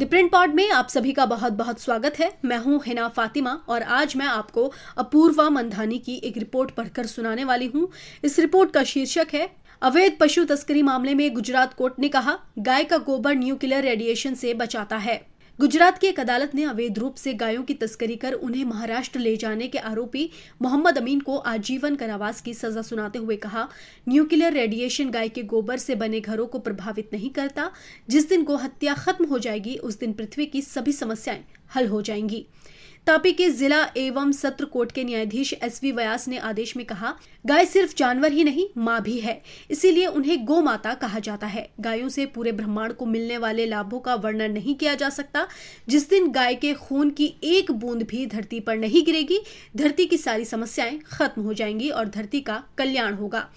The print pod में आप सभी का बहुत बहुत स्वागत है। मैं हूँ हिना फातिमा और आज मैं आपको अपूर्वा मंधानी की एक रिपोर्ट पढ़कर सुनाने वाली हूँ। इस रिपोर्ट का शीर्षक है, अवैध पशु तस्करी मामले में गुजरात कोर्ट ने कहा, गाय का गोबर न्यूक्लियर रेडिएशन से बचाता है। गुजरात की एक अदालत ने अवैध रूप से गायों की तस्करी कर उन्हें महाराष्ट्र ले जाने के आरोपी मोहम्मद अमीन को आजीवन कारावास की सजा सुनाते हुए कहा, न्यूक्लियर रेडिएशन गाय के गोबर से बने घरों को प्रभावित नहीं करता। जिस दिन गोहत्या खत्म हो जाएगी, उस दिन पृथ्वी की सभी समस्याएँ हल हो जाएँगी। तापी के जिला एवं सत्र कोर्ट के न्यायाधीश एस वी व्यास ने आदेश में कहा, गाय सिर्फ़ जानवर ही नहीं, माँ भी है। इसीलिए उन्हें गो माता कहा जाता है। गायों से पूरे ब्रह्मांड को मिलने वाले लाभों का वर्णन नहीं किया जा सकता। जिस दिन गाय के खून की एक बूंद भी धरती पर नहीं गिरेगी, धरती की सारी समस्याएँ खत्म हो जाएँगी और धरती का कल्याण होगा।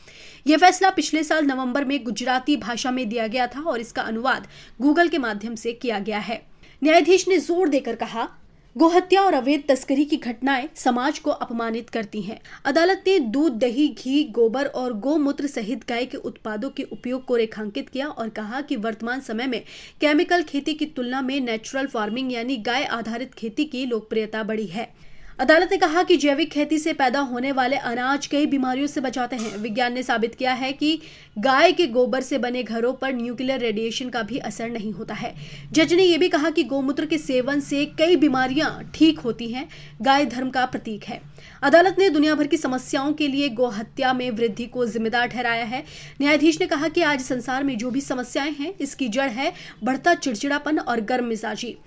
यह फैसला पिछले साल नवंबर में गुजराती भाषा में दिया गया था और इसका अनुवाद गूगल के माध्यम से किया गया है। न्यायाधीश ने ज़ोर देकर कहा गोहत्या और अवैध तस्करी की घटनाएँ समाज को अपमानित करती हैं। अदालत ने दूध, दही, घी, गोबर और गोमूत्र सहित गाय के उत्पादों के उपयोग को रेखांकित किया और कहा कि वर्तमान समय में केमिकल खेती की तुलना में नेचुरल फ़ार्मिंग यानी गाय आधारित खेती की लोकप्रियता बढ़ी है। अदालत ने कहा कि जैविक खेती से पैदा होने वाले अनाज कई बीमारियों से बचाते हैं। विज्ञान ने साबित किया है कि गाय के गोबर से बने घरों पर न्यूक्लियर रेडिएशन का भी असर नहीं होता है। जज ने यह भी कहा कि गोमूत्र के सेवन से कई बीमारियाँ ठीक होती हैं। गाय धर्म का प्रतीक है। अदालत ने दुनिया भर की समस्याओं के लिए गोहत्या में वृद्धि को जिम्मेदार ठहराया है। न्यायाधीश ने कहा कि आज संसार में जो भी समस्याएँ हैं, इसकी जड़ है बढ़ता चिड़चिड़ापन और गर्म मिजाजी।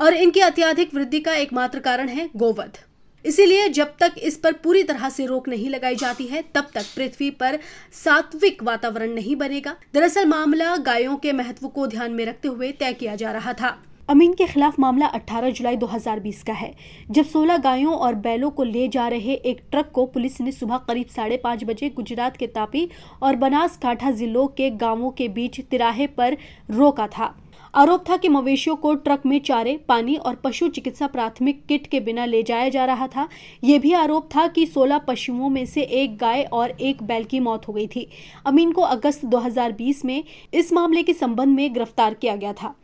और इनकी अत्याधिक वृद्धि का एकमात्र कारण है गोवध। इसीलिए जब तक इस पर पूरी तरह से रोक नहीं लगाई जाती है, तब तक पृथ्वी पर सात्विक वातावरण नहीं बनेगा। दरअसल मामला गायों के महत्व को ध्यान में रखते हुए तय किया जा रहा था। अमीन के खिलाफ मामला 18 जुलाई 2020 का है। जब 16 गायों और बैलों को ले जा रहे एक ट्रक को पुलिस ने सुबह करीब साढ़े पाँच बजे गुजरात के तापी और बनासकांठा जिलों के गाँवों के बीच तिराहे पर रोका था। आरोप था कि मवेशियों को ट्रक में चारे, पानी और पशु चिकित्सा प्राथमिक किट के बिना ले जाया जा रहा था। यह भी आरोप था कि 16 पशुओं में से एक गाय और एक बैल की मौत हो गई थी। अमीन को अगस्त 2020 में इस मामले के संबंध में गिरफ़्तार किया गया था।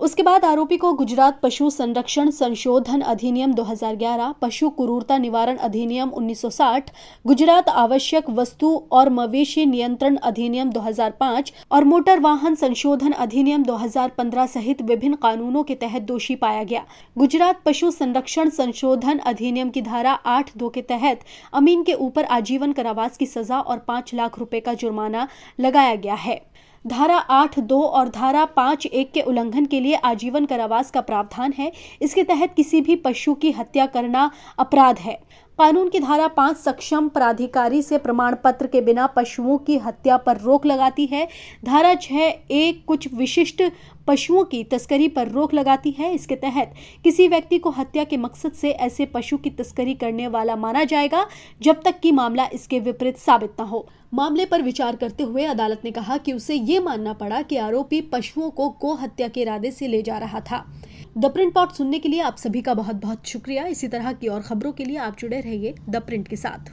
उसके बाद आरोपी को गुजरात पशु संरक्षण संशोधन अधिनियम 2011, पशु क्रूरता निवारण अधिनियम 1960, गुजरात आवश्यक वस्तु और मवेशी नियंत्रण अधिनियम 2005 और मोटर वाहन संशोधन अधिनियम 2015 सहित विभिन्न कानूनों के तहत दोषी पाया गया। गुजरात पशु संरक्षण संशोधन अधिनियम की धारा आठ दो के तहत अमीन के ऊपर आजीवन कारावास की सजा और पाँच लाख रुपए का जुर्माना लगाया गया है। धारा आठ दो और धारा पाँच एक के उल्लंघन के लिए आजीवन कारावास का प्रावधान है। इसके तहत किसी भी पशु की हत्या करना अपराध है। कानून की धारा पाँच सक्षम प्राधिकारी से प्रमाण पत्र के बिना पशुओं की हत्या पर रोक लगाती है। धारा छह एक कुछ विशिष्ट पशुओं की तस्करी पर रोक लगाती है। इसके तहत किसी व्यक्ति को हत्या के मकसद से ऐसे पशु की तस्करी करने वाला माना जाएगा, जब तक कि मामला इसके विपरीत साबित न हो। मामले पर विचार करते हुए अदालत ने कहा कि उसे ये मानना पड़ा कि आरोपी पशुओं को गो हत्या के इरादे से ले जा रहा था। द प्रिंट पॉट सुनने के लिए आप सभी का बहुत बहुत शुक्रिया। इसी तरह की और खबरों के लिए आप जुड़े रहिए द प्रिंट के साथ।